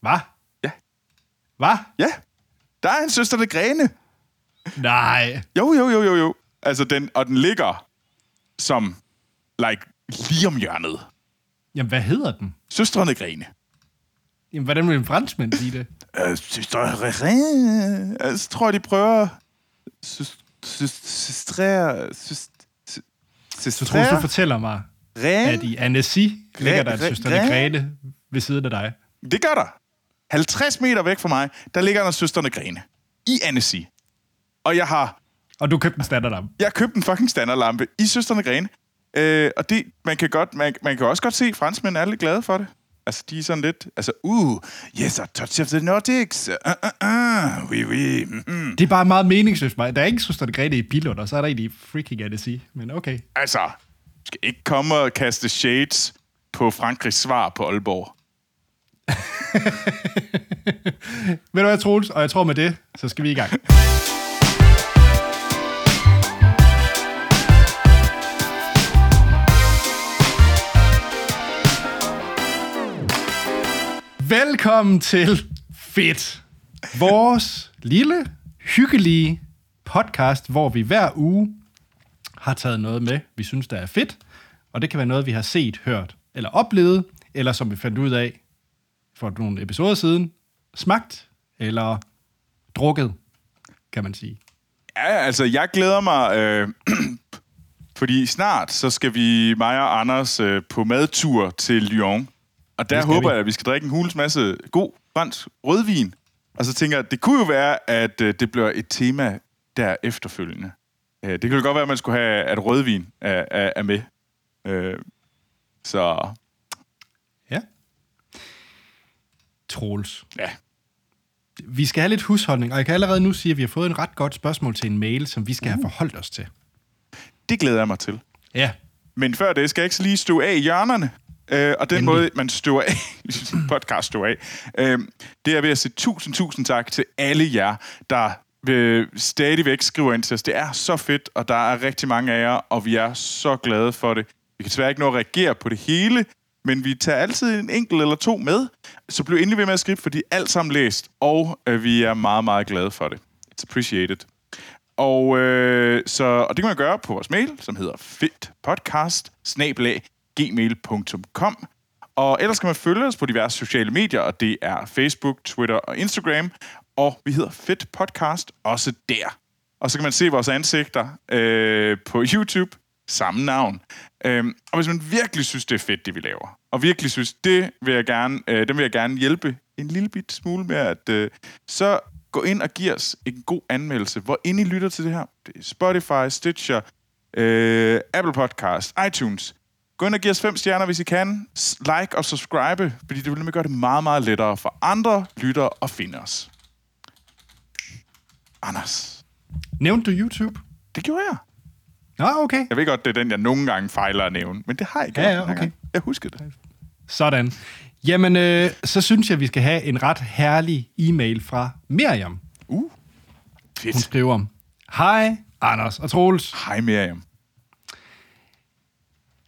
Hvad? Ja. Hvad? Ja, der er en søsterne Grene. Nej. Jo, jo, jo, jo, jo. Altså, den, og den ligger som, like, lige om hjørnet. Jamen, hvad hedder den? Søstrene Grene. Jamen, hvordan vil en franskmand sige det? Øh, Søstrene Grene. Jeg tror, de prøver... Søs- søs- Søstre... søs- sø- Så tror du fortæller mig, Grene. at i Annecy ligger der Gre- søsterne Gre- Grete ved siden af dig. Det gør der. 50 meter væk fra mig, der ligger der søsterne Grene. I Annecy. Og jeg har Og du købte en standardlampe. Jeg købte en fucking standardlampe i Søsterne Grene. Øh, og det, man kan, godt, man, man kan også godt se, at franskmænd er lidt glade for det. Altså, de er sådan lidt... Altså, uh, yes, a touch of the Nordics. Uh, uh, uh, oui, oui. Mm-hmm. Det er bare meget meningsløst. mig. Der er ikke søsterne Grete i Billund, og så er der egentlig freaking Annecy. Men okay. Altså, skal ikke komme og kaste shades på Frankrigs svar på Aalborg. Ved du hvad, Troels? Og jeg tror med det, så skal vi i gang. Velkommen til Fedt. Vores lille, hyggelige podcast, hvor vi hver uge har taget noget med, vi synes, der er fedt. Og det kan være noget, vi har set, hørt eller oplevet, eller som vi fandt ud af for nogle episoder siden, smagt eller drukket, kan man sige. Ja, altså, jeg glæder mig, øh, fordi snart så skal vi, mig og Anders, øh, på madtur til Lyon. Og der håber vi. jeg, at vi skal drikke en hulens masse god fransk rødvin. Og så tænker jeg, det kunne jo være, at øh, det bliver et tema der efterfølgende. Øh, det kunne godt være, at man skulle have, at rødvin er, er, er med. Øh, så Ja. Troels. ja, Vi skal have lidt husholdning, og jeg kan allerede nu sige, at vi har fået en ret godt spørgsmål til en mail, som vi skal have forholdt os til. det glæder jeg mig til. Ja. Men før det skal jeg ikke lige støve af i hjørnerne. Øh, og den Endelig. måde, man støver af, podcast støver af, øh, det er ved at sige tusind, tusind tak til alle jer, der øh, stadigvæk skriver ind til os. Det er så fedt, og der er rigtig mange af jer, og vi er så glade for det. Vi kan desværre ikke nå at reagere på det hele, men vi tager altid en enkelt eller to med. Så bliv endelig ved med at skrive, for de er alt sammen læst, og øh, vi er meget, meget glade for det. It's appreciated. Og, øh, så, og det kan man gøre på vores mail, som hedder fedtpodcast gmail.com. Og ellers kan man følge os på diverse sociale medier, og det er Facebook, Twitter og Instagram. Og vi hedder Fedt Podcast også der. Og så kan man se vores ansigter øh, på YouTube, samme navn. Øhm, og hvis man virkelig synes, det er fedt, det vi laver, og virkelig synes, det vil jeg gerne, øh, dem vil jeg gerne hjælpe en lille bit smule med, at øh, så gå ind og giv os en god anmeldelse, hvor ind I lytter til det her. Det er Spotify, Stitcher, øh, Apple Podcast, iTunes. Gå ind og giv os fem stjerner, hvis I kan. Like og subscribe, fordi det vil nemlig gøre det meget, meget lettere for andre lyttere at finde os. Anders, Nævnte du YouTube? det gjorde jeg. Nå, okay. Jeg ved godt, det er den, jeg nogle gange fejler at nævne, men det har jeg gjort. Ja, ja, okay. gang. Jeg husker det. Sådan. Jamen, øh, så synes jeg, vi skal have en ret herlig e-mail fra Miriam. Uh, Hun fedt. skriver, Hej, Anders og Troels. Hej Miriam.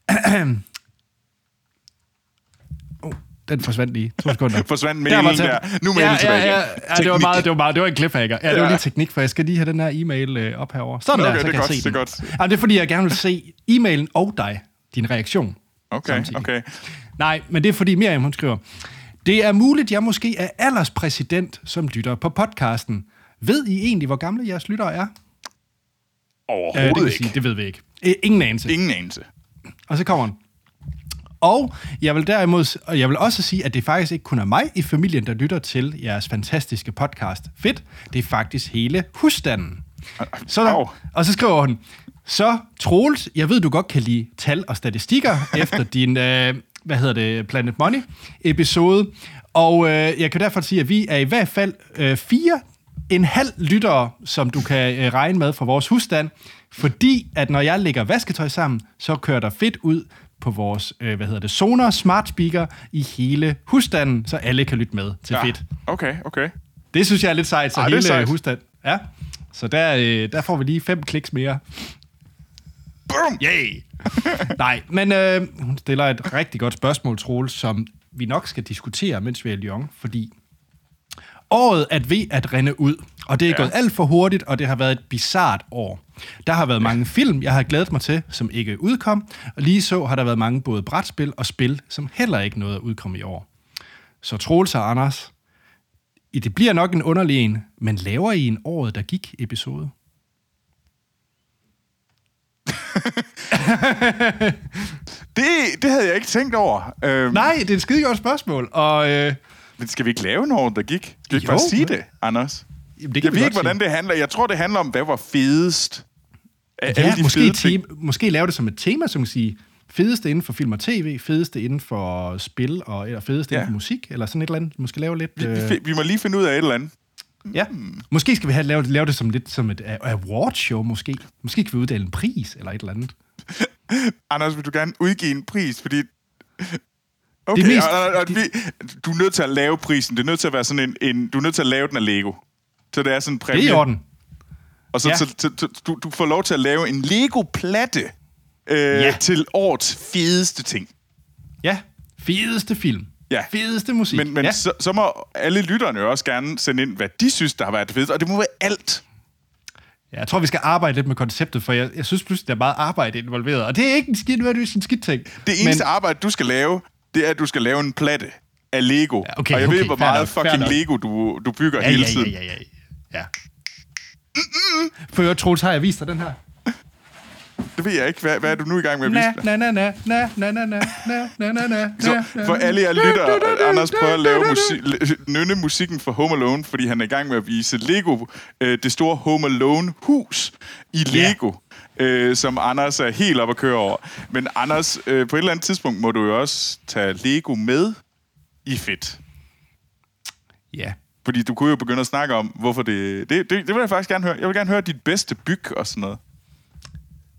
Den forsvandt lige. To sekunder. Forsvandt Der var mailen til- der. Nu er mailen ja, tilbage ja, igen. ja, ja, det var meget, det var meget, det var en cliffhanger. Ja, det var Ja. lige teknik, for jeg skal lige have den her e-mail øh, op herover. Sådan Okay, der, så det er kan godt, jeg se det den. godt. Jamen, det er fordi, jeg gerne vil se e-mailen og dig, din reaktion. Okay, samtidig. okay. Nej, men det er fordi Miriam, hun skriver, det er muligt, jeg måske er alderspræsident, som lytter på podcasten. Ved I egentlig, hvor gamle jeres lyttere er? Øh, Overhovedet det, vil ikke. sige, det ved vi ikke. Øh, ingen anelse. Ingen anelse. Og så kommer den. Og jeg vil derimod, og jeg vil også sige, at det faktisk ikke kun er mig i familien, der lytter til jeres fantastiske podcast. Fedt. Det er faktisk hele husstanden. Så Au. der, og så skriver hun, så Troels, jeg ved, du godt kan lide tal og statistikker efter din, øh, hvad hedder det, Planet Money episode. Og øh, jeg kan derfor sige, at vi er i hvert fald øh, fire en halv lyttere, som du kan øh, regne med for vores husstand, fordi at når jeg lægger vasketøj sammen, så kører der fedt ud på vores, øh, hvad hedder det, Sonar Smart Speaker i hele husstanden, så alle kan lytte med til ja. fedt. Okay, okay. Det synes jeg er lidt sejt, så Ej, hele sejt. husstand. Ja. Så der, øh, der får vi lige fem kliks mere. Boom! Yay! Nej, men øh, hun stiller et rigtig godt spørgsmål, Troels, som vi nok skal diskutere, mens vi er i Lyon, fordi året er ved at rende ud, og det er ja. gået alt for hurtigt, og det har været et bizart år. Der har været mange film, jeg har glædet mig til, som ikke udkom, og lige så har der været mange både brætspil og spil, som heller ikke nåede at udkomme i år. Så Troels og Anders, det bliver nok en underlig en, men laver I en året, der gik episode? det, det havde jeg ikke tænkt over. Øhm, Nej, det er et skide godt spørgsmål. Og, øh, men skal vi ikke lave en år, der gik? Skal vi ikke jo, bare sige det, Anders? Jamen, det kan jeg ved ikke, hvordan det handler. Jeg tror, det handler om, hvad var fedest. Ja, alle de måske, fede te- måske lave det som et tema, som sige, fedeste inden for film og tv, fedeste inden for spil, og, eller fedeste ja. inden for musik, eller sådan et eller andet. Måske lave lidt... Vi, øh... vi må lige finde ud af et eller andet. Ja, måske skal vi have lave, lave det som lidt som et award show, måske. Måske kan vi uddele en pris, eller et eller andet. Anders, vil du gerne udgive en pris, fordi... Okay, det mest, og, og, og, vi, du er nødt til at lave prisen. Det er nødt til at være sådan en, en... Du er nødt til at lave den af Lego. Så det er sådan en præmie. Det er i orden. Og så, ja. så, så, så du, du får lov til at lave en Lego-platte øh, ja. til årets fedeste ting. Ja, fedeste film. Ja. Fedeste musik. Men, men ja. så, så må alle lytterne også gerne sende ind, hvad de synes, der har været det fedeste. Og det må være alt. Ja, jeg tror, vi skal arbejde lidt med konceptet, for jeg, jeg synes pludselig, der er meget arbejde involveret. Og det er ikke en skidt, hvad du en skidt ting. Det eneste men... arbejde, du skal lave, det er, at du skal lave en platte af Lego. Ja, okay, og jeg okay, ved, hvor meget nok, fucking Lego du, du bygger ja, hele ja, tiden. Ja, ja, ja. Ja. For jeg tror, har jeg vist dig den her. Det ved jeg ikke. Hvad, hvad er du nu i gang med at vise na, na, na, na, na, na, na, na, na, na, Så for alle jer lytter, Anders prøver at lave musik, nynne musikken for Home Alone, fordi han er i gang med at vise Lego, øh, det store Home Alone-hus i Lego. Øh, som Anders er helt op at køre over. Men Anders, øh, på et eller andet tidspunkt må du jo også tage Lego med i fedt. Ja. Fordi du kunne jo begynde at snakke om, hvorfor det... Det, det, det vil jeg faktisk gerne høre. Jeg vil gerne høre dit bedste byg og sådan noget.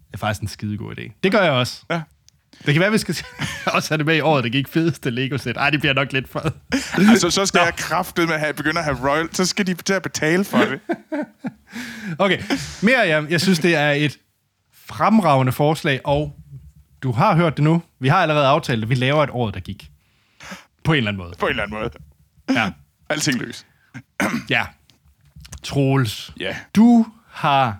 Det er faktisk en skide god idé. Det gør jeg også. Ja. Det kan være, at vi skal også have det med i året, der gik fedeste Lego-sæt. Ej, det bliver nok lidt for... altså, så skal Nå. jeg kraftet med at have, begynde at have Royal... Så skal de til at betale for det. okay, mere jeg, jeg synes, det er et fremragende forslag, og du har hørt det nu. Vi har allerede aftalt, at vi laver et år, der gik. På en eller anden måde. På en eller anden måde. Ja. Alting løs. Ja. Troels. Ja. Du har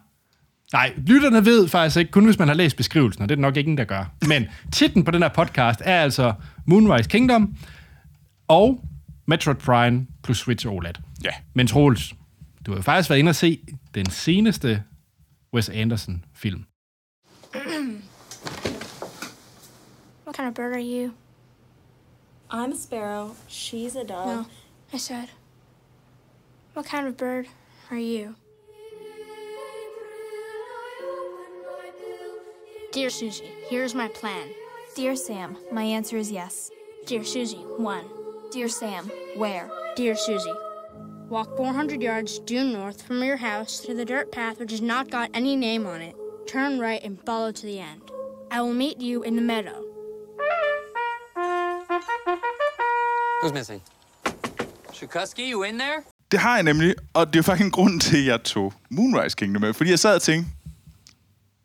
Nej, lytterne ved faktisk ikke, kun hvis man har læst beskrivelsen, og det er nok ingen, der gør. Men titlen på den her podcast er altså Moonrise Kingdom og Metroid Prime plus Switch OLED. Ja. Men Troels, du har jo faktisk været inde og se den seneste Wes Anderson-film. What kind of bird are you? I'm a sparrow. She's a dove. No, I said, what kind of bird are you? Dear Susie, here's my plan. Dear Sam, my answer is yes. Dear Susie, 1. Dear Sam, where? Dear Susie, walk 400 yards due north from your house to the dirt path which has not got any name on it. Turn right and follow to the end. I will meet you in the meadow. Who's missing? Shukusky, you in there? Det har jeg nemlig, og det er faktisk en grund til, at jeg tog Moonrise Kingdom med. Fordi jeg sad og tænkte,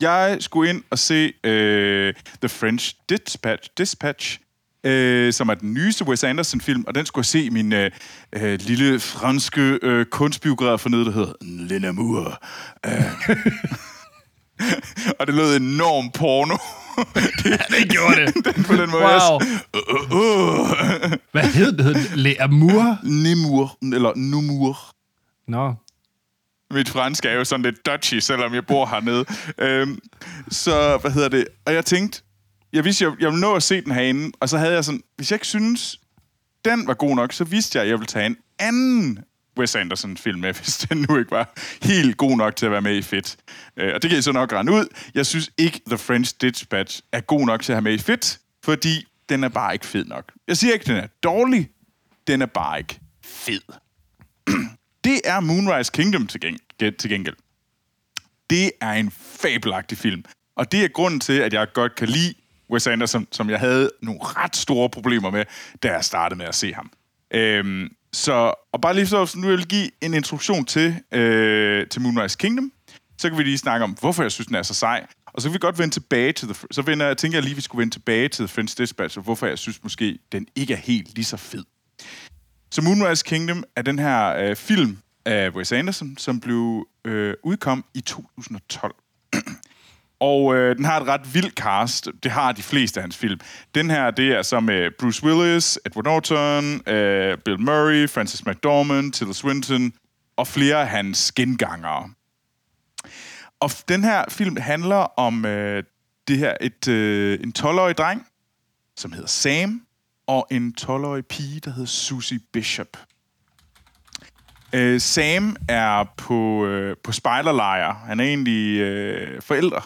Jeg skulle ind og se øh, The French Dispatch, Dispatch øh, som er den nyeste Wes Anderson-film, og den skulle jeg se i min øh, øh, lille franske øh, kunstbiograf for noget, der hedder L'Amour. Øh. og det lød enormt porno. det, ja, det gjorde det. den, på den måde. Wow. Uh, uh, uh. Hvad hed det? L'Amour? Nemour, eller Numour. Nå. No. Mit fransk er jo sådan lidt dodgy, selvom jeg bor hernede. øhm, så, hvad hedder det? Og jeg tænkte, jeg vidste, jeg, jeg ville nå at se den herinde, og så havde jeg sådan, hvis jeg ikke synes, den var god nok, så vidste jeg, at jeg ville tage en anden Wes Anderson-film med, hvis den nu ikke var helt god nok til at være med i Fedt. Øh, og det kan I så nok rende ud. Jeg synes ikke, The French Dispatch er god nok til at have med i Fedt, fordi den er bare ikke fed nok. Jeg siger ikke, den er dårlig, den er bare ikke fed. Det er Moonrise Kingdom til, geng- til gengæld. Det er en fabelagtig film. Og det er grunden til, at jeg godt kan lide Wes Anderson, som jeg havde nogle ret store problemer med, da jeg startede med at se ham. Øhm, så, og bare lige så, nu vil jeg give en introduktion til, øh, til Moonrise Kingdom. Så kan vi lige snakke om, hvorfor jeg synes, den er så sej. Og så kan vi godt vende tilbage til The... Så vender, jeg tænker jeg lige, at vi skulle vende tilbage til The French Dispatch, og hvorfor jeg synes måske, den ikke er helt lige så fed. Så Moonrise Kingdom er den her øh, film af Wes Anderson, som blev øh, udkom i 2012. Og øh, den har et ret vildt cast. Det har de fleste af hans film. Den her, det er så med Bruce Willis, Edward Norton, øh, Bill Murray, Francis McDormand, Tilda Swinton og flere af hans gengangere. Og den her film handler om øh, det her et øh, en 12-årig dreng, som hedder Sam, og en 12-årig pige, der hedder Susie Bishop. Øh, Sam er på, øh, på spejderlejr. Han er egentlig øh, forældre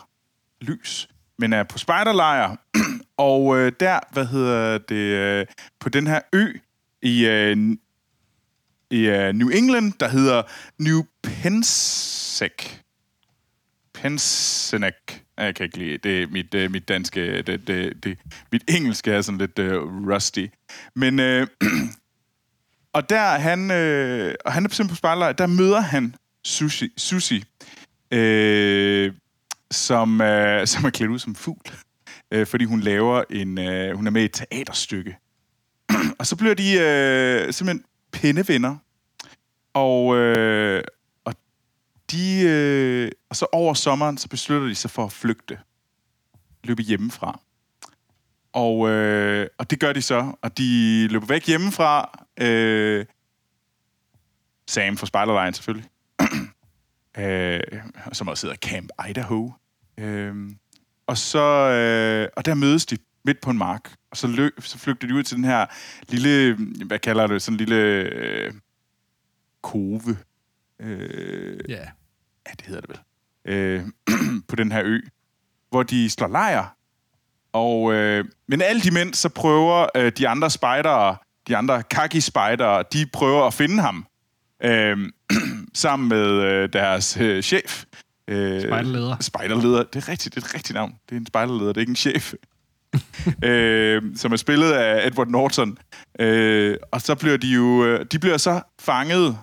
lys, men er på spejderlejr. og øh, der, hvad hedder det, øh, på den her ø i, øh, i øh, New England, der hedder New Pensec. Pensenek. Jeg kan ikke lide det. Er mit, øh, mit danske, øh, det, det, det, mit engelske er sådan lidt øh, rusty. Men, øh, og der han, øh, og han er simpelthen på spejderlejr, der møder han Sushi, Sushi øh, som, øh, som er klædt ud som fugl, øh, fordi hun laver en, øh, hun er med i et teaterstykke. og så bliver de øh, simpelthen pindevenner, og, øh, og de, øh, og så over sommeren, så beslutter de sig for at flygte, løbe hjemmefra. Og, øh, og det gør de så, og de løber væk hjemmefra. Øh, Sam fra Spejderlejren selvfølgelig øh, som også hedder Camp Idaho. Øh, og så øh, og der mødes de midt på en mark, og så, løb, så flygter de ud til den her lille, hvad kalder det, sådan en lille øh, kove. Øh, Ja. ja, det hedder det vel. Øh, på den her ø, hvor de slår lejr. Og, øh, men alt imens så prøver øh, de andre spejdere, de andre kaki spejdere, de prøver at finde ham. Øh, sammen med øh, deres øh, chef. Øh, Spejderleder. Spejderleder. Det er rigtigt, det er et rigtigt navn. Det er en spejderleder, det er ikke en chef. øh, som er spillet af Edward Norton. Øh, og så bliver de jo... øh, De bliver så fanget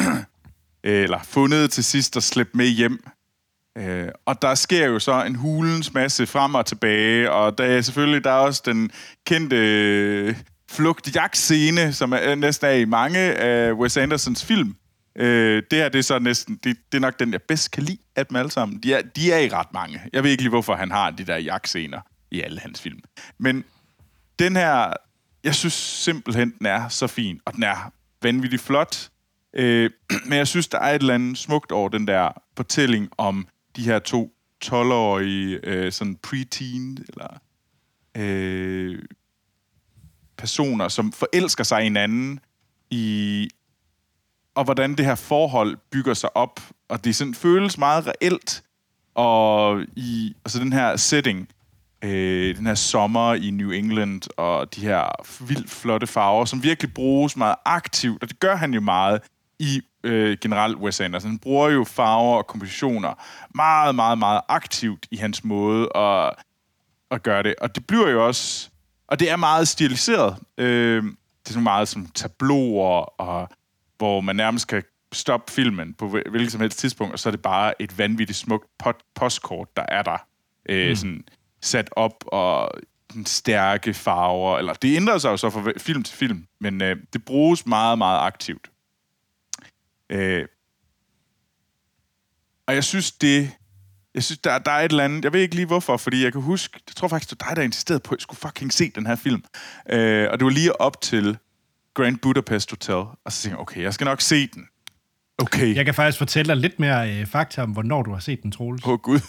eller fundet til sidst og slæbt med hjem. Øh, og der sker jo så en hulens masse frem og tilbage, og der er selvfølgelig der er også den kendte øh, flugtjagtscene, som er næsten er i mange af Wes Andersons film. Øh, det her det er så næsten, det, det er nok den, jeg bedst kan lide af dem alle sammen. De er, de er i ret mange. Jeg ved ikke lige, hvorfor han har de der jagtscener i alle hans film. Men den her, jeg synes simpelthen, den er så fin, og den er vanvittigt flot. Øh, men jeg synes, der er et eller andet smukt over den der fortælling om de her to 12-årige øh, sådan preteen eller øh, personer, som forelsker sig i hinanden i og hvordan det her forhold bygger sig op, og det sådan føles meget reelt, og i altså den her setting, øh, den her sommer i New England, og de her vildt flotte farver, som virkelig bruges meget aktivt, og det gør han jo meget i øh, generelt Wes Anderson. Altså, han bruger jo farver og kompositioner meget, meget, meget aktivt i hans måde at, at gøre det. Og det bliver jo også... Og det er meget stiliseret. Øh, det er sådan meget som tabloer, og hvor man nærmest kan stoppe filmen på hvil- hvilket som helst tidspunkt, og så er det bare et vanvittigt smukt postkort, der er der. Øh, mm. sådan sat op, og stærke farver. Eller, det ændrer sig jo så fra film til film, men øh, det bruges meget, meget aktivt. Øh, og jeg synes, det... Jeg synes, der, der er et eller andet... Jeg ved ikke lige hvorfor, fordi jeg kan huske... Jeg tror faktisk, det var dig, der insisterede på, at jeg skulle fucking se den her film. Øh, og det var lige op til Grand Budapest Hotel. Og så tænkte jeg, okay, jeg skal nok se den. Okay. Jeg kan faktisk fortælle dig lidt mere øh, fakta om, hvornår du har set den, Troels. Åh, oh, Gud.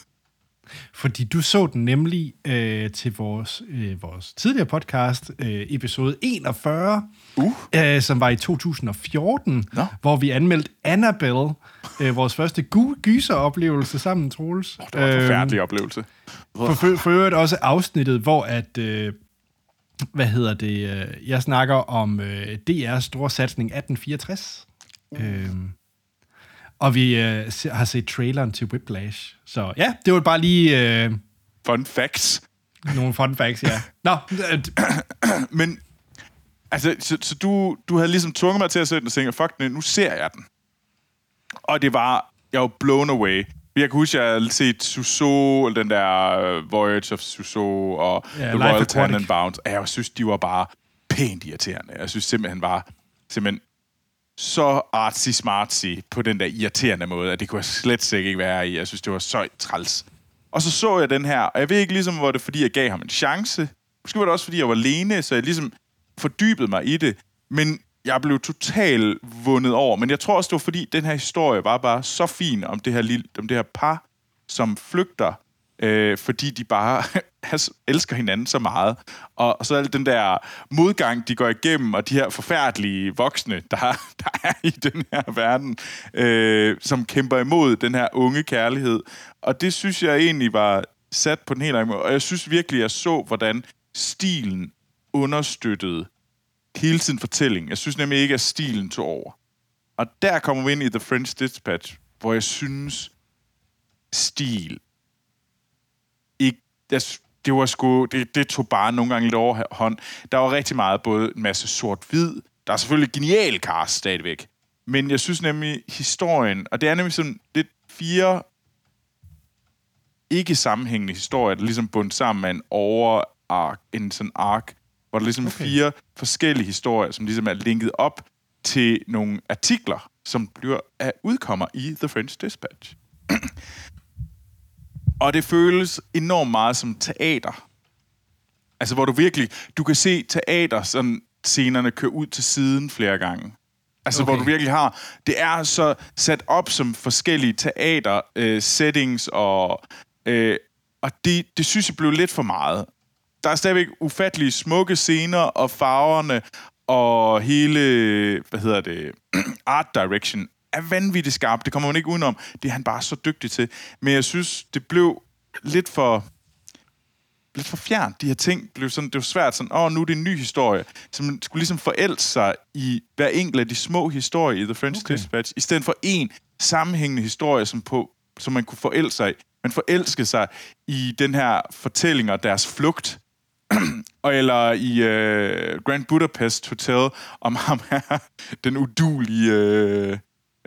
Fordi du så den nemlig øh, til vores, øh, vores tidligere podcast, øh, episode 41, Uh. øh, som var i 2014, Nå. hvor vi anmeldte Annabelle, øh, vores første gu- gyseroplevelse sammen, Troels. Det var en forfærdelig oplevelse. For, for, for øvrigt også afsnittet, hvor at... Øh, hvad hedder det? Øh, jeg snakker om øh, DR's store satsning 1864. Uh. Øhm, og vi øh, se- har set traileren til Whiplash. Så ja, det var bare lige øh, Fun facts. nogle fun facts, ja. Nå, øh, Men, altså, så, så du, du havde ligesom tvunget mig til at sætte den og tænke, fuck, nu ser jeg den. Og det var, jeg var blown away. Jeg kan huske, at jeg havde set Suso, eller den der uh, Voyage of Suso, og Ja, The Life Royal. Tenenbaums. Jeg synes, de var bare pænt irriterende. Jeg synes simpelthen var simpelthen så artsy-smartsy på den der irriterende måde, at det kunne jeg slet ikke være i. Jeg synes, det var så træls. Og så så jeg den her, og jeg ved ikke ligesom, hvor det fordi jeg gav ham en chance. Måske var det også, fordi jeg var alene, så jeg ligesom fordybede mig i det. Men jeg blev totalt vundet over. Men jeg tror også, det var, fordi den her historie var bare så fin om det her, lille, om det her par, som flygter, øh, fordi de bare elsker hinanden så meget. Og, og så al den der modgang, de går igennem, og de her forfærdelige voksne, der, der er i den her verden, øh, som kæmper imod den her unge kærlighed. Og det synes jeg egentlig var sat på den helt anden måde. Og jeg synes virkelig, jeg så, hvordan stilen understøttede hele sin fortælling. Jeg synes nemlig ikke, at stilen tog over. Og der kommer vi ind i The French Dispatch, hvor jeg synes, stil ikke... Jeg, det var sgu... Det, det tog bare nogle gange lidt overhånd. Der var rigtig meget, både en masse sort-hvid. Der er selvfølgelig genial cast stadigvæk. Men jeg synes nemlig, historien... Og det er nemlig sådan lidt fire ikke sammenhængende historier, der ligesom bundt sammen af en over ark, en sådan ark, hvor der ligesom okay. fire forskellige historier, som ligesom er linket op til nogle artikler, som bliver er, udkommer i The French Dispatch. Og det føles enormt meget som teater. Altså, hvor du virkelig... Du kan se teater, sådan scenerne køre ud til siden flere gange. Altså, okay. hvor du virkelig har... Det er så sat op som forskellige teater, øh, settings, og, øh, og det, det synes jeg blev lidt for meget. Der er stadigvæk ufattelige smukke scener, og farverne, og hele, hvad hedder det, art direction er vanvittigt skarp. Det kommer man ikke udenom. Det er han bare så dygtig til. Men jeg synes, det blev lidt for lidt for fjernt. De her ting blev sådan, det var svært sådan, åh, oh, nu er det en ny historie. Så man skulle ligesom forelske sig i hver enkelt af de små historier i The French okay. Dispatch, i stedet for en sammenhængende historie, som, på, som man kunne forelske sig i. Man forelskede sig i den her fortælling og deres flugt, eller i øh, Grand Budapest Hotel, om ham her, den udulige, øh,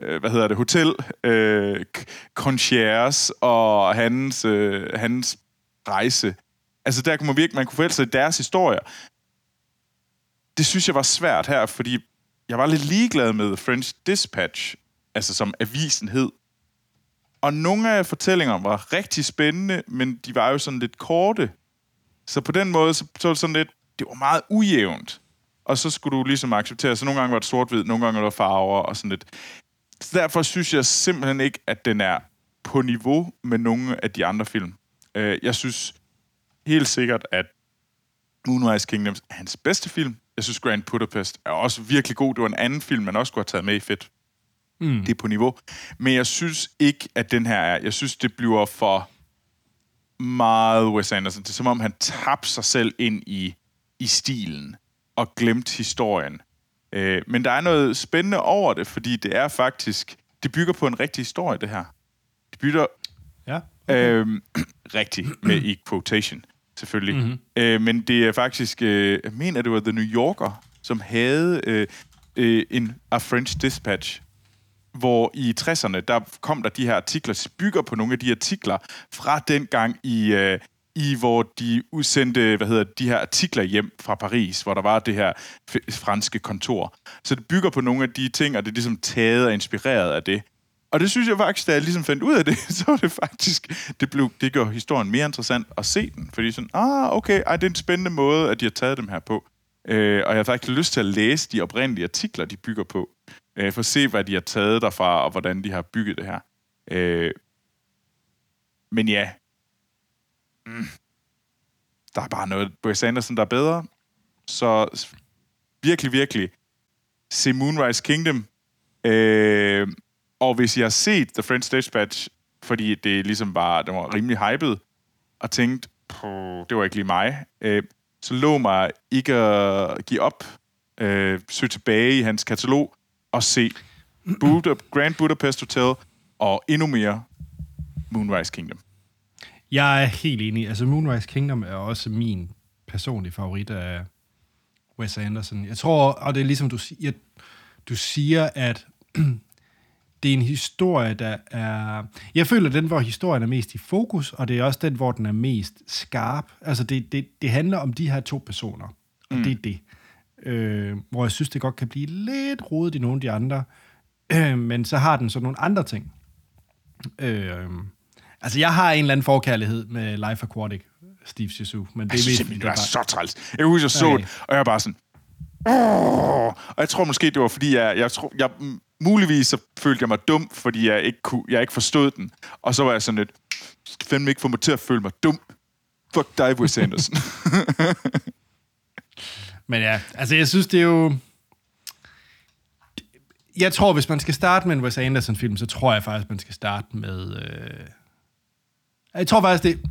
øh, hvad hedder det, hotel, øh, concierge, og hans, øh, hans rejse. Altså, der kunne man virkelig, man kunne forelske sig i deres historier. Det synes jeg var svært her, fordi jeg var lidt ligeglad med French Dispatch, altså som avisen hed. Og nogle af fortællingerne var rigtig spændende, men de var jo sådan lidt korte. Så på den måde, så, så var det sådan lidt, det var meget ujævnt. Og så skulle du ligesom acceptere, så nogle gange var det sort-hvid, nogle gange var det farver og sådan lidt. Så derfor synes jeg simpelthen ikke, at den er på niveau med nogle af de andre film. Øh, jeg synes helt sikkert, at Moonrise Kingdoms er hans bedste film. Jeg synes, Grand Budapest er også virkelig god. Det var en anden film, man også kunne have taget med i fedt. Mm. Det er på niveau. Men jeg synes ikke, at den her er... Jeg synes, det bliver for meget Wes Anderson. Det er som om, han tabte sig selv ind i, i stilen og glemte historien. Øh, men der er noget spændende over det, fordi det er faktisk... Det bygger på en rigtig historie, det her. Det bygger Ja. Øhm, rigtig, med i quotation, selvfølgelig. Mm-hmm. Øh, men det er faktisk, øh, jeg mener, det var The New Yorker, som havde øh, øh, en A French Dispatch, hvor i 60'erne, der kom der de her artikler, som bygger på nogle af de artikler fra den gang i, øh, i hvor de udsendte, hvad hedder de her artikler hjem fra Paris, hvor der var det her f- franske kontor. Så det bygger på nogle af de ting, og det er ligesom taget og inspireret af det. Og det synes jeg faktisk, da jeg ligesom fandt ud af det, så var det faktisk, det, blev, det gør historien mere interessant at se den. Fordi sådan, ah, okay, ej, det er en spændende måde, at de har taget dem her på. Øh, og jeg har faktisk lyst til at læse de oprindelige artikler, de bygger på. Øh, for at se, hvad de har taget derfra, og hvordan de har bygget det her. Øh, men ja, mm, der er bare noget, Wes Anderson, der er bedre. Så virkelig, virkelig, se Moonrise Kingdom. Øh, og hvis I har set The French Dispatch, fordi det ligesom var, det var rimelig hyped, og tænkt, det var ikke lige mig, øh, så lå mig ikke at give op, øh, søge tilbage i hans katalog og se Buda, Grand Budapest Hotel og endnu mere Moonrise Kingdom. Jeg er helt enig. Altså, Moonrise Kingdom er også min personlige favorit af Wes Anderson. Jeg tror, og det er ligesom du siger, du siger, at det er en historie, der er... Jeg føler, den, hvor historien er mest i fokus, og det er også den, hvor den er mest skarp. Altså, det, det, det handler om de her to personer, og mm. det er det. Øh, hvor jeg synes, det godt kan blive lidt rodet i nogle af de andre. Øh, men så har den så nogle andre ting. Øh, altså, jeg har en eller anden forkærlighed med Life Aquatic, Steve Zissou, men det Jeg er mest, simpelthen, det var så træls. Jeg kan huske, jeg så Okay. det, og jeg var bare sådan... Åh! Og jeg tror måske, det var, fordi jeg, jeg, tror, jeg muligvis så følte jeg mig dum, fordi jeg ikke, kunne, jeg ikke forstod den. Og så var jeg sådan lidt, "Du skal fandme ikke få mig til at føle mig dum. Fuck dig, Wes Anderson. Men ja, altså jeg synes, det er jo... Jeg tror, hvis man skal starte med en Wes Anderson-film, så tror jeg faktisk, man skal starte med... Øh... Jeg tror faktisk, det...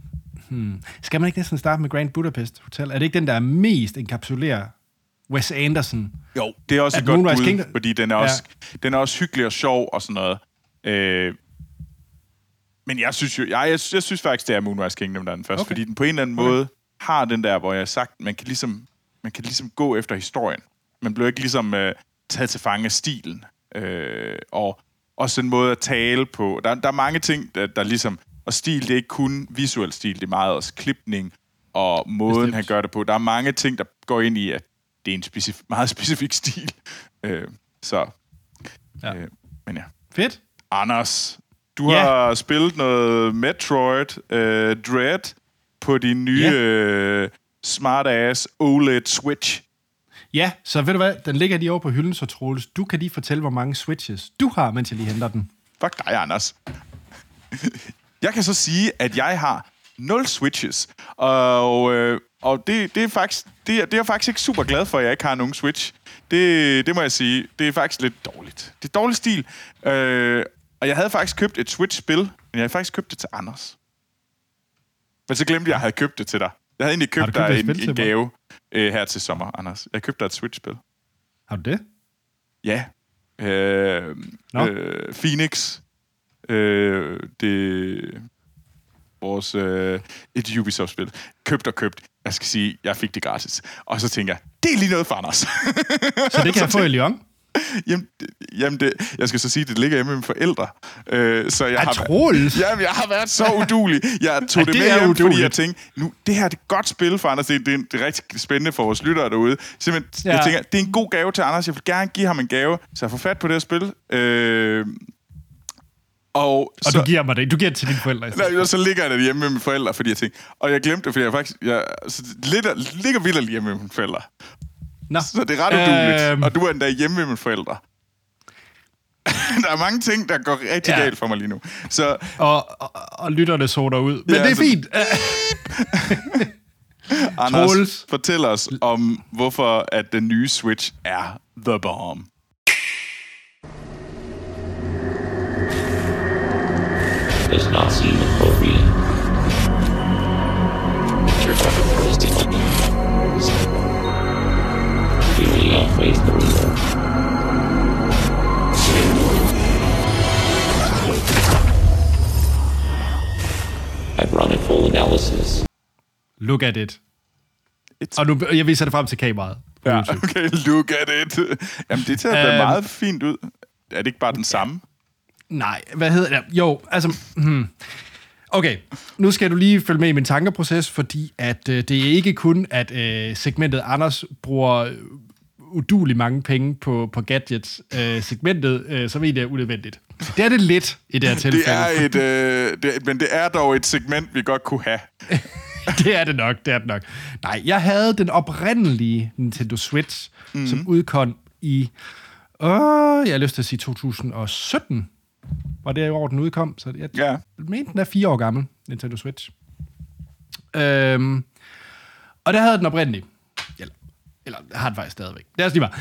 Hmm. Skal man ikke næsten starte med Grand Budapest Hotel? Er det ikke den, der er mest enkapsulerer Wes Anderson? jo, det er også At et godt Moonrise bud, Kingdom- fordi den er, også, ja. den er også hyggelig og sjov og sådan noget. Øh, men jeg synes jo, jeg, jeg, jeg synes faktisk, det er Moonrise Kingdom, der er den første, okay. fordi den på en eller anden okay. måde har den der, hvor jeg har sagt, man kan ligesom, man kan ligesom gå efter historien. Man bliver ikke ligesom øh, taget til fange af stilen. Øh, og også en måde at tale på. Der, der er mange ting, der, der ligesom... Og stil, det er ikke kun visuel stil, det er meget også klipning og måden, Bestemt. Han gør det på. Der er mange ting, der går ind i, at det er en specif- meget specifik stil. Øh, så, Ja. øh, men ja. Fedt. Anders, du Ja. har spillet noget Metroid øh, Dread på din nye Ja. øh, smart-ass OLED Switch. Ja, så ved du hvad? Den ligger lige over på hylden, så Troels. Du kan lige fortælle, hvor mange switches du har, mens jeg lige henter den. Fuck dig, Anders. jeg kan så sige, at jeg har 0 switches. Og, øh, og det, det, er faktisk, det, er, det er jeg faktisk ikke super glad for, at jeg ikke har nogen switch. Det, det må jeg sige. Det er faktisk lidt dårligt. Det er dårlig stil. Øh, og jeg havde faktisk købt et Switch-spil, men jeg havde faktisk købt det til Anders. Men så glemte jeg, at jeg havde købt det til dig. Jeg havde egentlig Har købt købt dig en, en gave øh, her til sommer, Anders. Jeg købte dig et Switch-spil. Har du det? Ja. Øh, Nå. øh, Phoenix. Øh, det vores øh, et Ubisoft-spil. Købt og købt. Jeg skal sige, jeg fik det gratis. Og så tænker jeg, det er lige noget for Anders. Så det kan jeg få i Lyon? Jamen, det, jamen det, jeg skal så sige, det ligger hjemme med mine forældre. Øh, så jeg har, Troels! Jamen, jeg har været så udulig. Jeg tog Ej, det, det med hjem, fordi jeg tænkte, nu, det her er et godt spil for Anders. Det, det, er, det er rigtig spændende for vores lyttere derude. Simpelthen, ja. Ja. jeg tænker, det er en god gave til Anders. Jeg vil gerne give ham en gave, så jeg får fat på det her spil. Øh, og, Og så, du giver mig det. Du giver det til dine forældre. Nej, og så ligger jeg det hjemme med mine forældre, fordi jeg tænkte, og jeg glemte det, fordi jeg faktisk, jeg, så det ligger, ligger vildt hjemme med mine forældre. Nå. Så det er ret uduligt, Øhm. og du er endda hjemme med mine forældre. der er mange ting, der går rigtig Ja. galt for mig lige nu. Så Og, og, og lytterne soder ud. Men Ja, det er så- fint. Anders, Troels. fortæl os om, hvorfor at den nye Switch er The Bomb. does not seem appropriate. Your Really outweighs the reason. I've run a full analysis. Look at it. It's- Og nu, jeg viser det frem til kameraet. Ja, YouTube. okay, look at it. Jamen, det ser da Øhm. meget fint ud. Er det ikke bare den samme? Nej, hvad hedder det? Jo, altså... Hmm. Okay, nu skal du lige følge med i min tankeproces, fordi at øh, det er ikke kun, at øh, segmentet Anders bruger udulig mange penge på, på gadgets. Øh, segmentet, øh, så ved det er unødvendigt. Det er det lidt i det her tilfælde. Det er et, øh, det, men det er dog et segment, vi godt kunne have. det er det nok, det er det nok. Nej, jeg havde den oprindelige Nintendo Switch, Mhm. mm-hmm. som udkom i, øh, jeg har lyst til at sige 2017, var det år, den udkom. Så jeg Ja. mener, den er fire år gammel, Nintendo Switch. Øhm, og der havde den oprindelige, eller, eller har den faktisk stadigvæk. Det er også lige meget.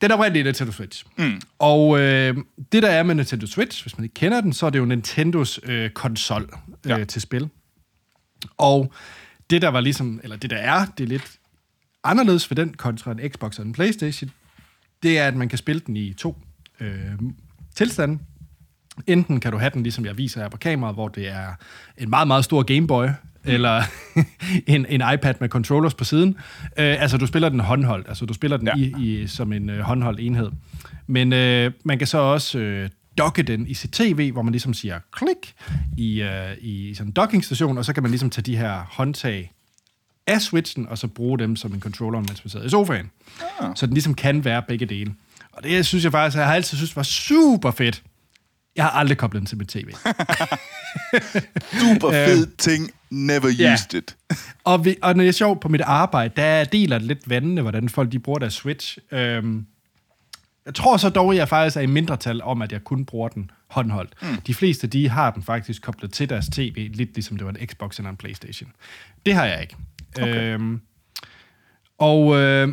Den oprindelige Nintendo Switch. Mm. Og øh, det, der er med Nintendo Switch, hvis man ikke kender den, så er det jo Nintendos øh, konsol øh, Ja. til spil. Og det, der var ligesom, eller det, der er, det er lidt anderledes ved den kontra en Xbox og en Playstation, det er, at man kan spille den i to øh, tilstande. Enten kan du have den, ligesom jeg viser her på kameraet, hvor det er en meget, meget stor Game Boy, eller en, en iPad med controllers på siden. Øh, altså, du spiller den håndholdt. Altså, du spiller den Ja. ja. i, i, som en øh, håndholdt enhed. Men øh, man kan så også øh, dokke den i sit tv, hvor man ligesom siger klik i, øh, i sådan en dockingstation, og så kan man ligesom tage de her håndtag af switchen, og så bruge dem som en controller, mens man sidder i sofaen. Ah. Så den ligesom kan være begge dele. Og det synes jeg faktisk, jeg har altid synes var super fedt. Jeg har aldrig koblet den til mit tv. Super fed ting. Never used it. og, vi, og når jeg er sjovt på mit arbejde, der deler det lidt vandene, hvordan folk de bruger deres Switch. Øhm, jeg tror så dog, at jeg faktisk er i mindretal om, at jeg kun bruger den håndholdt. Mm. De fleste, de har den faktisk koblet til deres tv, lidt ligesom det var en Xbox eller en Playstation. Det har jeg ikke. Okay. Øhm, og, øh,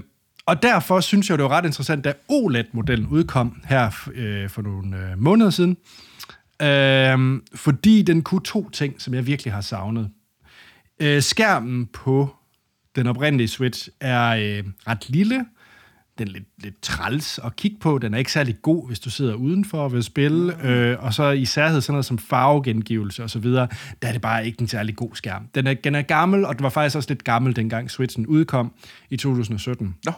og derfor synes jeg, det var ret interessant, da OLED-modellen udkom her øh, for nogle øh, måneder siden. Øh, fordi den kunne to ting, som jeg virkelig har savnet. Øh, skærmen på den oprindelige Switch er øh, ret lille. Den er lidt, lidt træls at kigge på. Den er ikke særlig god, hvis du sidder udenfor og vil spille. Øh, og så i særhed sådan noget som farvegengivelse og så videre, der er det bare ikke en særlig god skærm. Den er, den er gammel, og den var faktisk også lidt gammel, dengang Switchen udkom i 2017. Nå.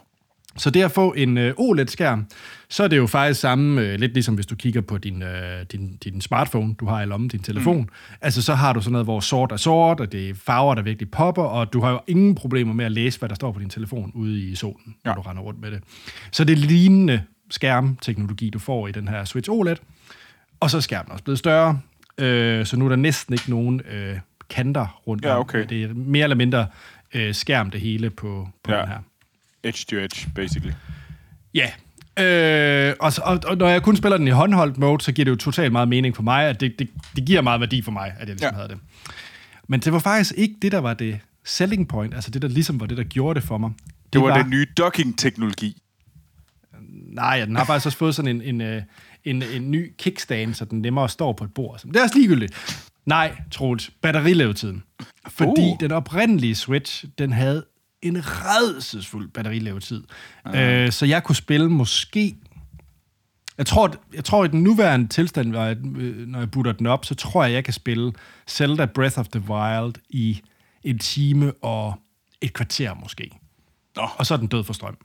Så det at få en øh, OLED-skærm, så er det jo faktisk samme, øh, lidt ligesom hvis du kigger på din, øh, din, din smartphone, du har i lommen, din telefon. Mm. Altså så har du sådan noget, hvor sort er sort, og det er farver, der virkelig popper, og du har jo ingen problemer med at læse, hvad der står på din telefon ude i solen, ja. når du render rundt med det. Så det er lignende skærmteknologi, du får i den her Switch OLED. Og så er skærmen også blevet større, øh, så nu er der næsten ikke nogen øh, kanter rundt Ja, om. okay. Det er mere eller mindre øh, skærm det hele på, på Ja. den her. Edge to edge, basically. Ja. Øh, og, og, og når jeg kun spiller den i håndholdt mode, så giver det jo totalt meget mening for mig, at det, det, det giver meget værdi for mig, at jeg ligesom Ja. havde det. Men det var faktisk ikke det, der var det selling point, altså det, der ligesom var det, der gjorde det for mig. Det, Det var, var den nye docking-teknologi. Nej, ja, den har faktisk også fået sådan en, en, øh, en, en ny kickstand, så den nemmere står på et bord. Det er også ligegyldigt. Nej, Troels, batterilevetiden. Fordi uh. den oprindelige Switch, den havde en redselsfuld batterilevetid. Uh. Øh, så jeg kunne spille måske... Jeg tror, jeg tror, i den nuværende tilstand, jeg, når jeg booter den op, så tror jeg, jeg kan spille Zelda Breath of the Wild i en time og et kvarter måske. Nå. Og så er den død for strøm.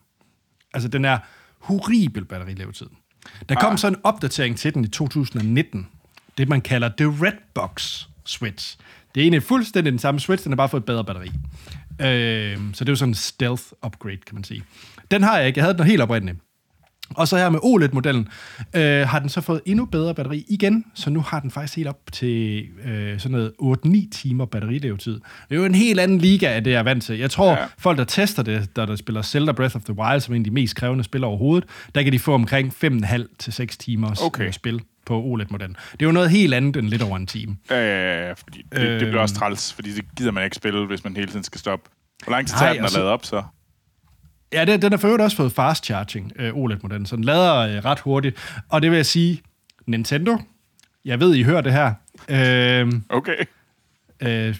Altså, den er horribel batterilevetid. Der kom Ah. så en opdatering til den i 2019. Det, man kalder The Redbox Switch. Det er egentlig fuldstændig den samme Switch, den har bare fået et bedre batteri. Øh, så det er jo sådan en stealth upgrade, kan man sige. Den har jeg ikke. Jeg havde den helt oprindeligt. Og så her med OLED-modellen, øh, har den så fået endnu bedre batteri igen, så nu har den faktisk helt op til øh, sådan noget 8-9 timer batterilevetid. Det er jo en helt anden liga af det, jeg er vant til. Jeg tror, Ja. folk, der tester det, der, der spiller Zelda Breath of the Wild, som er en af de mest krævende spil overhovedet, der kan de få omkring 5,5 til 6 timers Okay. okay. spil på OLED-modellen. Det er jo noget helt andet end lidt over en time. Ja, ja, ja, fordi det, det bliver Øhm. også træls, fordi det gider man ikke spille, hvis man hele tiden skal stoppe. Hvor lang tid tager den at altså- lade op, så? Ja, det, den har for øvrigt også fået fast charging, øh, OLED-modellen, så den lader øh, ret hurtigt. Og det vil jeg sige, Nintendo, jeg ved, I hører det her. Øh, Okay. øh,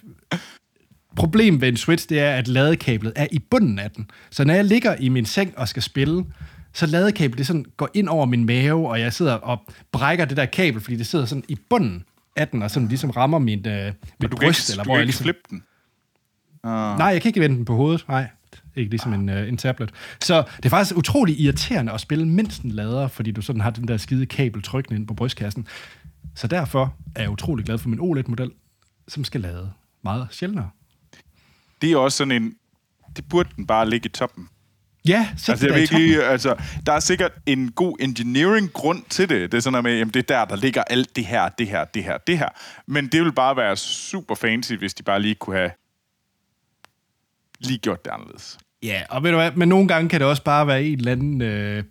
problemet ved en Switch, det er, at ladekablet er i bunden af den. Så når jeg ligger i min seng og skal spille, så ladekablet det sådan går ind over min mave, og jeg sidder og brækker det der kabel, fordi det sidder sådan i bunden af den, og sådan ligesom rammer min, øh, mit Du bryst, ikke, eller du hvor kan jeg ligesom... flippe den. Ah. Nej, jeg kan ikke vende den på hovedet. Nej, ikke ligesom en, uh, en tablet. Så det er faktisk utrolig irriterende at spille, mens den lader, fordi du sådan har den der skide kabel trykkende ind på brystkassen. Så derfor er jeg utrolig glad for min OLED-model, som skal lade meget sjældnere. Det er også sådan en... Det burde den bare ligge i toppen. Ja, sæt Altså, det jeg i ikke lige, altså, der er sikkert en god engineering-grund til det. Det er sådan noget med, jamen, det er der, der ligger alt det her, det her, det her, det her. Men det vil bare være super fancy, hvis de bare lige kunne have lige gjort det anderledes. Ja, og ved du hvad, men nogle gange kan det også bare være en eller anden øh,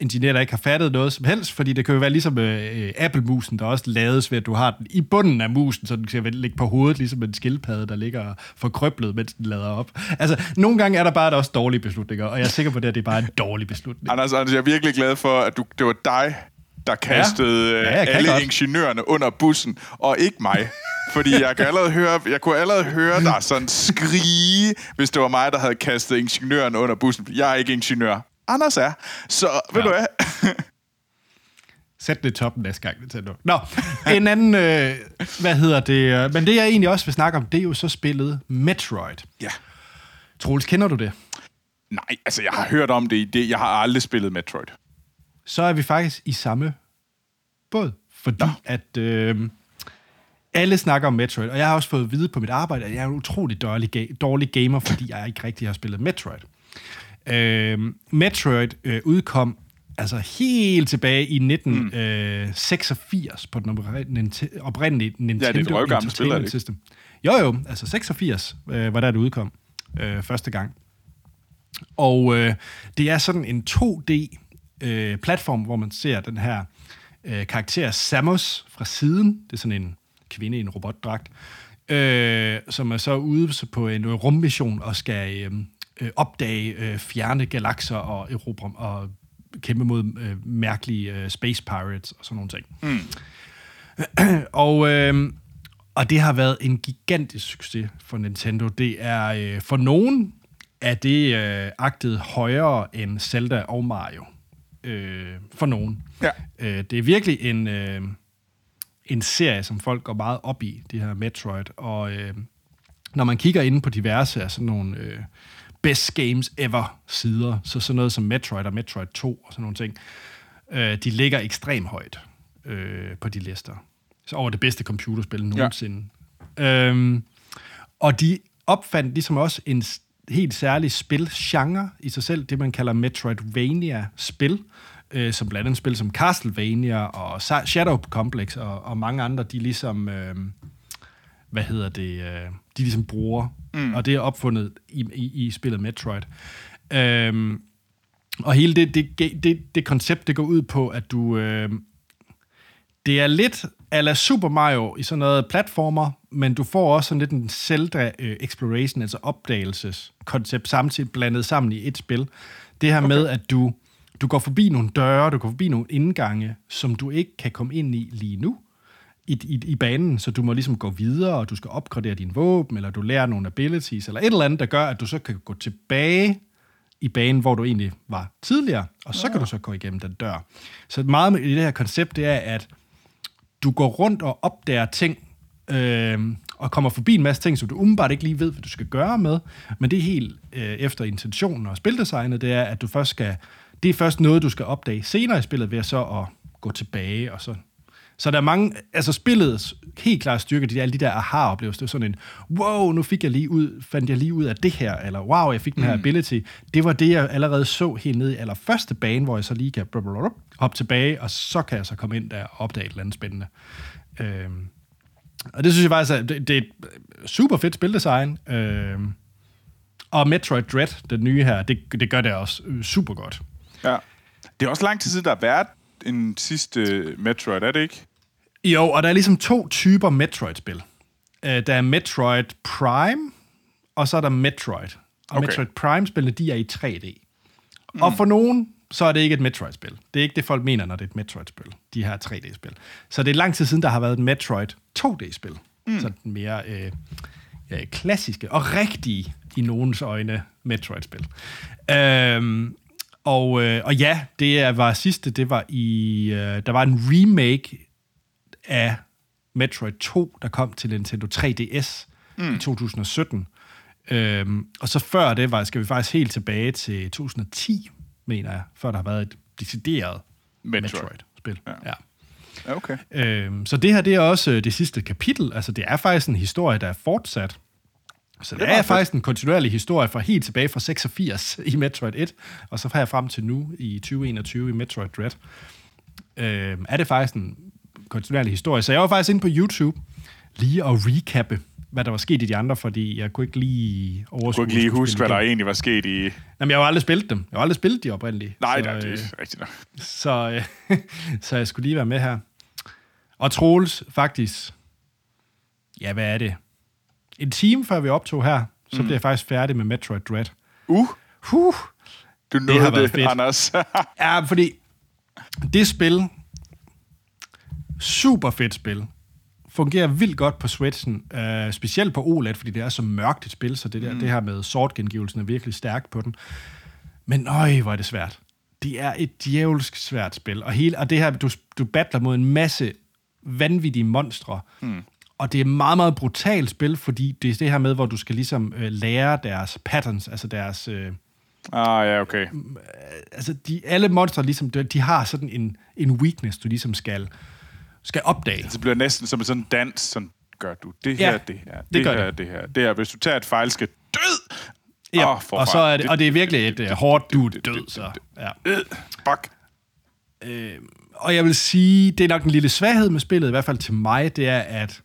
ingeniør, der ikke har fattet noget som helst, fordi det kan jo være ligesom øh, Apple-musen, der også lades ved, at du har den i bunden af musen, så den kan ligge på hovedet, ligesom en skildpadde, der ligger forkrøblet, mens den lader op. Altså, nogle gange er der bare også dårlige beslutninger, og jeg er sikker på, at det, her, det er bare en dårlig beslutning. Anders, Anders, jeg er virkelig glad for, at du, det var dig, der kastede Ja, ja. kan alle godt. ingeniørerne under bussen, og ikke mig. Fordi jeg, kan allerede høre, jeg kunne allerede høre dig sådan skrige, hvis det var mig, der havde kastet ingeniøren under bussen. Jeg er ikke ingeniør. Anders er. Så ved Ja. du hvad? Sæt det i toppen næste gang, Nintendo. Nå, en anden, øh, hvad hedder det, øh, men det jeg egentlig også vil snakke om, det er jo så spillet Metroid. Ja. Troels, kender du det? Nej, altså jeg har hørt om det det. Jeg har aldrig spillet Metroid. Så er vi faktisk i samme båd, fordi at øh, alle snakker om Metroid, og jeg har også fået at vide på mit arbejde, at jeg er en utrolig dårlig, ga- dårlig gamer, fordi jeg ikke rigtig har spillet Metroid. Øh, Metroid øh, udkom altså helt tilbage i 1986 på den oprindelige, oprindelige Nintendo røvgammelt spil, er det Entertainment ikke? System. Jo jo, altså 86 øh, var der det udkom øh, første gang. Og øh, det er sådan en 2D-platform, hvor man ser den her øh, karakter Samus fra siden. Det er sådan en kvinde i en robotdragt, øh, som er så ude på en rummission og skal øh, øh, opdage øh, fjerne galakser og erobre og kæmpe mod øh, mærkelige øh, space pirates og sådan nogle ting. Og, øh, og det har været en gigantisk succes for Nintendo. Det er øh, for nogen er det øh, agtet højere end Zelda og Mario. Øh, for nogen. Ja. Øh, det er virkelig en, øh, en serie, som folk går meget op i, det her Metroid. Og øh, når man kigger inde på diverse af sådan nogle øh, best games ever sider, så sådan noget som Metroid og Metroid 2 og sådan nogle ting, øh, de ligger ekstremt højt øh, på de lister. Så over det bedste computerspil nogensinde. Ja. Øhm, og de opfandt ligesom også en helt særlig spilgenre i sig selv, det man kalder Metroidvania-spil, øh, som blandt andet spil som Castlevania og Shadow Complex og, og mange andre, de ligesom... Øh, hvad hedder det, øh, de ligesom bruger. Mm. Og det er opfundet i, i, i spillet Metroid. Øhm, og hele det, det, det, det koncept, det går ud på, at du... Øh, det er lidt ala Super Mario i sådan noget platformer, men du får også sådan lidt en Zelda øh, Exploration, altså opdagelseskoncept, samtidig blandet sammen i et spil. Det her okay. med, at du, du går forbi nogle døre, du går forbi nogle indgange, som du ikke kan komme ind i lige nu i, i, i banen, så du må ligesom gå videre, og du skal opgradere din våben, eller du lærer nogle abilities, eller et eller andet, der gør, at du så kan gå tilbage i banen, hvor du egentlig var tidligere, og så kan du så gå igennem den dør. Så meget med i det her koncept, det er, at du går rundt og opdager ting, øh, og kommer forbi en masse ting, som du umiddelbart ikke lige ved, hvad du skal gøre med, men det er helt øh, efter intentionen og spildesignet, det er, at du først skal, det er først noget, du skal opdage senere i spillet, ved så at gå tilbage, og så så der er mange, altså spillets helt klare styrke, de, alle de der aha-oplevelser, det er sådan en, wow, nu fik jeg lige ud, fandt jeg lige ud af det her, eller wow, jeg fik den her mm. ability. Det var det, jeg allerede så helt nede i allerførste bane, hvor jeg så lige kan hoppe tilbage, og så kan jeg så komme ind der og opdage et eller andet spændende. Øhm, og det synes jeg faktisk, at det, det er et super fedt spildesign. Øhm, og Metroid Dread, den nye her, det, det gør det også øh, super godt. Ja. Det er også lang tid siden, der har været en sidste Metroid, er det ikke? Jo, og der er ligesom to typer Metroid-spil. Uh, der er Metroid Prime, og så er der Metroid. Og Okay. Metroid Prime-spillene, de er i 3D. Mm. Og for nogen, så er det ikke et Metroid-spil. Det er ikke det, folk mener, når det er et Metroid-spil. De her 3D-spil. Så det er lang tid siden, der har været et Metroid 2D-spil. Mm. Så den mere øh, øh, klassiske og rigtige, i nogens øjne, Metroid-spil. Øhm, og, øh, og ja, det var sidste, det var i... Øh, der var en remake af Metroid 2, der kom til Nintendo 3DS mm. i 2017. Øhm, og så før det var, skal vi faktisk helt tilbage til 2010, mener jeg, før der har været et decideret Metroid. Metroid-spil. Ja. Ja. Ja, okay. Øhm, så det her, det er også øh, det sidste kapitel. Altså, det er faktisk en historie, der er fortsat. Så det, er det er faktisk en kontinuerlig historie fra helt tilbage fra 86 i Metroid 1, og så her frem til nu i 2021 i Metroid Dread. Øhm, er det faktisk en kontinuerlig historie. Så jeg var faktisk inde på YouTube lige at recappe, hvad der var sket i de andre, fordi jeg kunne ikke lige Jeg overskue... kunne ikke lige huske, hvad der egentlig var sket i... Jamen, jeg har aldrig spillet dem. Jeg har aldrig spillet de oprindelige. Nej, så, nej, det øh, er rigtigt nok. så, øh, så jeg skulle lige være med her. Og Troels, faktisk, ja, hvad er det? En time før vi optog her, så mm. blev jeg faktisk færdig med Metroid Dread. Uh, Huh. du har nåede det, været det fedt. Anders. Ja, fordi det spil, super fedt spil, fungerer vildt godt på Switchen, øh, specielt på OLED, fordi det er så mørkt et spil, så det, der, mm. det her med sortgengivelsen er virkelig stærkt på den. Men øj, hvor er det svært. Det er et djævelsk svært spil, og, hele, og det her, du, du battler mod en masse vanvittige monstre, mm. og det er et meget, meget brutalt spil, fordi det er det her med, hvor du skal ligesom øh, lære deres patterns, altså deres... Øh, ah, ja, okay. altså de, alle monstre ligesom, de, de har sådan en, en weakness, du ligesom skal skal opdage. Det bliver næsten som en sådan dans, sådan gør du det Ja, her, det her, det, det gør her, det. det her, det her. Hvis du tager et fejl, skal død! Ja, for og, så er det, og det er virkelig et uh, hårdt du død. Så, ja. Øh, Bak. Og jeg vil sige, det er nok en lille svaghed med spillet, i hvert fald til mig, det er, at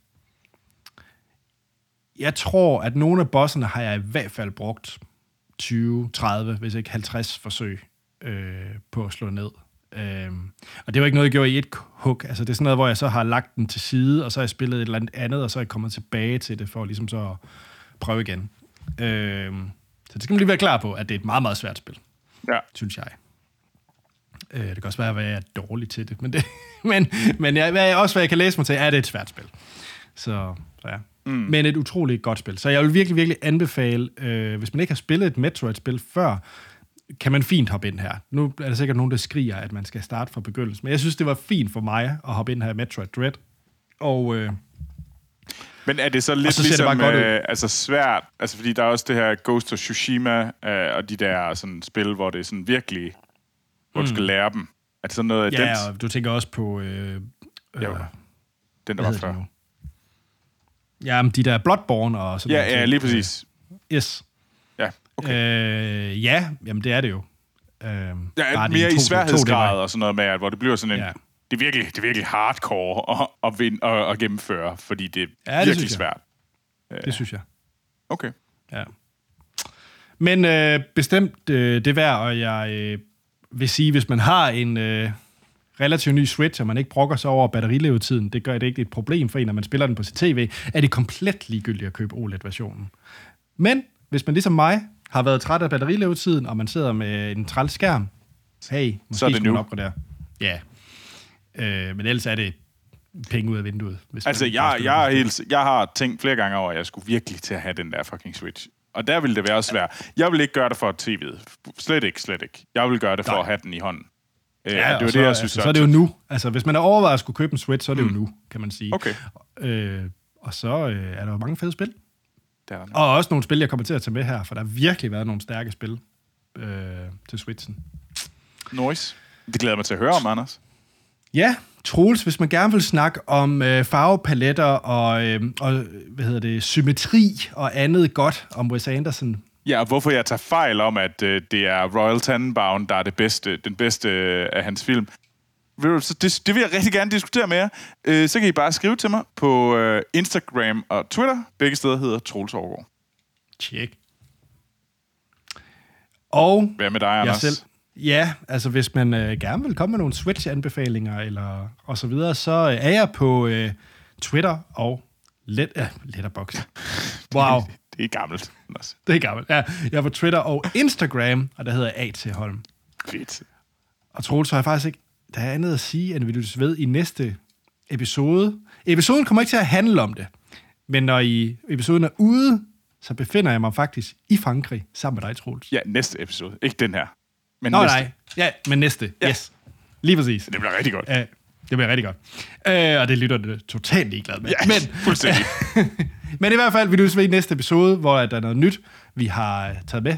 jeg tror, at nogle af bosserne har jeg i hvert fald brugt 20, 30, hvis ikke 50 forsøg øh, på at slå ned. Øhm, og det var ikke noget, jeg gjorde i et hug. Altså, det er sådan noget, hvor jeg så har lagt den til side, og så har jeg spillet et eller andet og så er jeg kommet tilbage til det, for ligesom så at prøve igen. Øhm, så det skal man lige være klar på, at det er et meget, meget svært spil Ja. synes jeg. Øh, det kan også være, at jeg er dårlig til det, men, det, men, men jeg, også hvad jeg kan læse mig til, er det et svært spil. Så, så ja. Mm. Men et utroligt godt spil. Så jeg vil virkelig, virkelig anbefale, øh, hvis man ikke har spillet et Metroid-spil før, kan man fint hoppe ind her. Nu er der sikkert nogen, der skriger, at man skal starte fra begyndelsen. Men jeg synes, det var fint for mig at hoppe ind her i Metroid Dread. Og øh, Men er det så lidt så det ligesom, ud. øh, altså svært, altså fordi der er også det her Ghost of Tsushima, øh, og de der sådan spil, hvor det er sådan virkelig, hvor du skal lære dem. Er det sådan noget af Mm. ja, den, og du tænker også på... Øh, øh, Ja, den der var før? det? Ja, men de der Bloodborne og sådan Ja, nogle ja, lige præcis. Yes. Ja, okay. Øh, ja, jamen det er det jo. Øh, Ja, bare mere er i to- sværhedsgrad to- og sådan noget med, at, hvor det bliver sådan en... Ja. Det, er virkelig, det er virkelig hardcore at, at, vinde, at, at gennemføre, fordi det er Ja, det virkelig svært. Det synes jeg. Okay. Ja. Men øh, bestemt øh, det værd, og jeg øh, vil sige, hvis man har en øh, relativt ny Switch, og man ikke brokker sig over batterilevetiden, det gør det ikke et problem for en, når man spiller den på sit tv, er det komplet ligegyldigt at købe OLED-versionen. Men hvis man ligesom mig har været træt af batterilevetiden, og man sidder med en træls skærm, hey, måske Så er det man opgradere. Ja. Øh, men ellers er det penge ud af vinduet. Hvis Altså, man jeg, jeg, er spil. helt, jeg har tænkt flere gange over, at jeg skulle virkelig til at have den der fucking Switch. Og der ville det være svært. Jeg vil ikke gøre det for tv'et. Slet ikke, slet ikke. Jeg vil gøre det for Nej. at have den i hånden. Øh, Ja, det var og det, jeg synes. altså, så er det jo nu. Altså, hvis man er overvejet at skulle købe en Switch, så er det mm. jo nu, kan man sige. Okay. Øh, og så øh, er der jo mange fede spil. Der er der. Og også nogle spil, jeg kommer til at tage med her, for der har virkelig været nogle stærke spil øh, til Switchen. Noise. Det glæder mig til at høre om, Anders. Ja, Troels, hvis man gerne vil snakke om øh, farvepaletter og, øh, og hvad hedder det, symmetri og andet godt om Wes Anderson, Ja, og hvorfor jeg tager fejl om, at øh, det er Royal Tenenbaum, der er det bedste, den bedste øh, af hans film. Det, det vil jeg rigtig gerne diskutere med jer. Øh, så kan I bare skrive til mig på øh, Instagram og Twitter. Begge steder hedder Troels Overgaard. tjek. Og Hvad med dig, jeg Anders? selv. Ja, altså hvis man øh, gerne vil komme med nogle Switch-anbefalinger eller og så videre, så øh, er jeg på øh, Twitter og let, øh, Letterboxd. Wow, Det er gammelt, Anders. det er gammelt. Ja, jeg er på Twitter og Instagram, og der hedder jeg A.T. Holm. Fedt. Og Troels, har jeg faktisk ikke, der er andet at sige, end vi lyttes ved i næste episode. Episoden kommer ikke til at handle om det, men når I, episoden er ude, så befinder jeg mig faktisk i Frankrig sammen med dig, Troels. Ja, næste episode. Ikke den her. Men Nå næste. nej, ja, men næste. Ja. Yes. Lige præcis. Det bliver rigtig godt. Ja, det bliver rigtig godt. Øh, og det lytter det totalt ligeglad med. Ja, men, fuldstændig. men i hvert fald, vi lyttes ved i næste episode, hvor der er noget nyt, vi har taget med,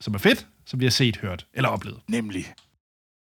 som er fedt, som vi har set, hørt eller oplevet. Nemlig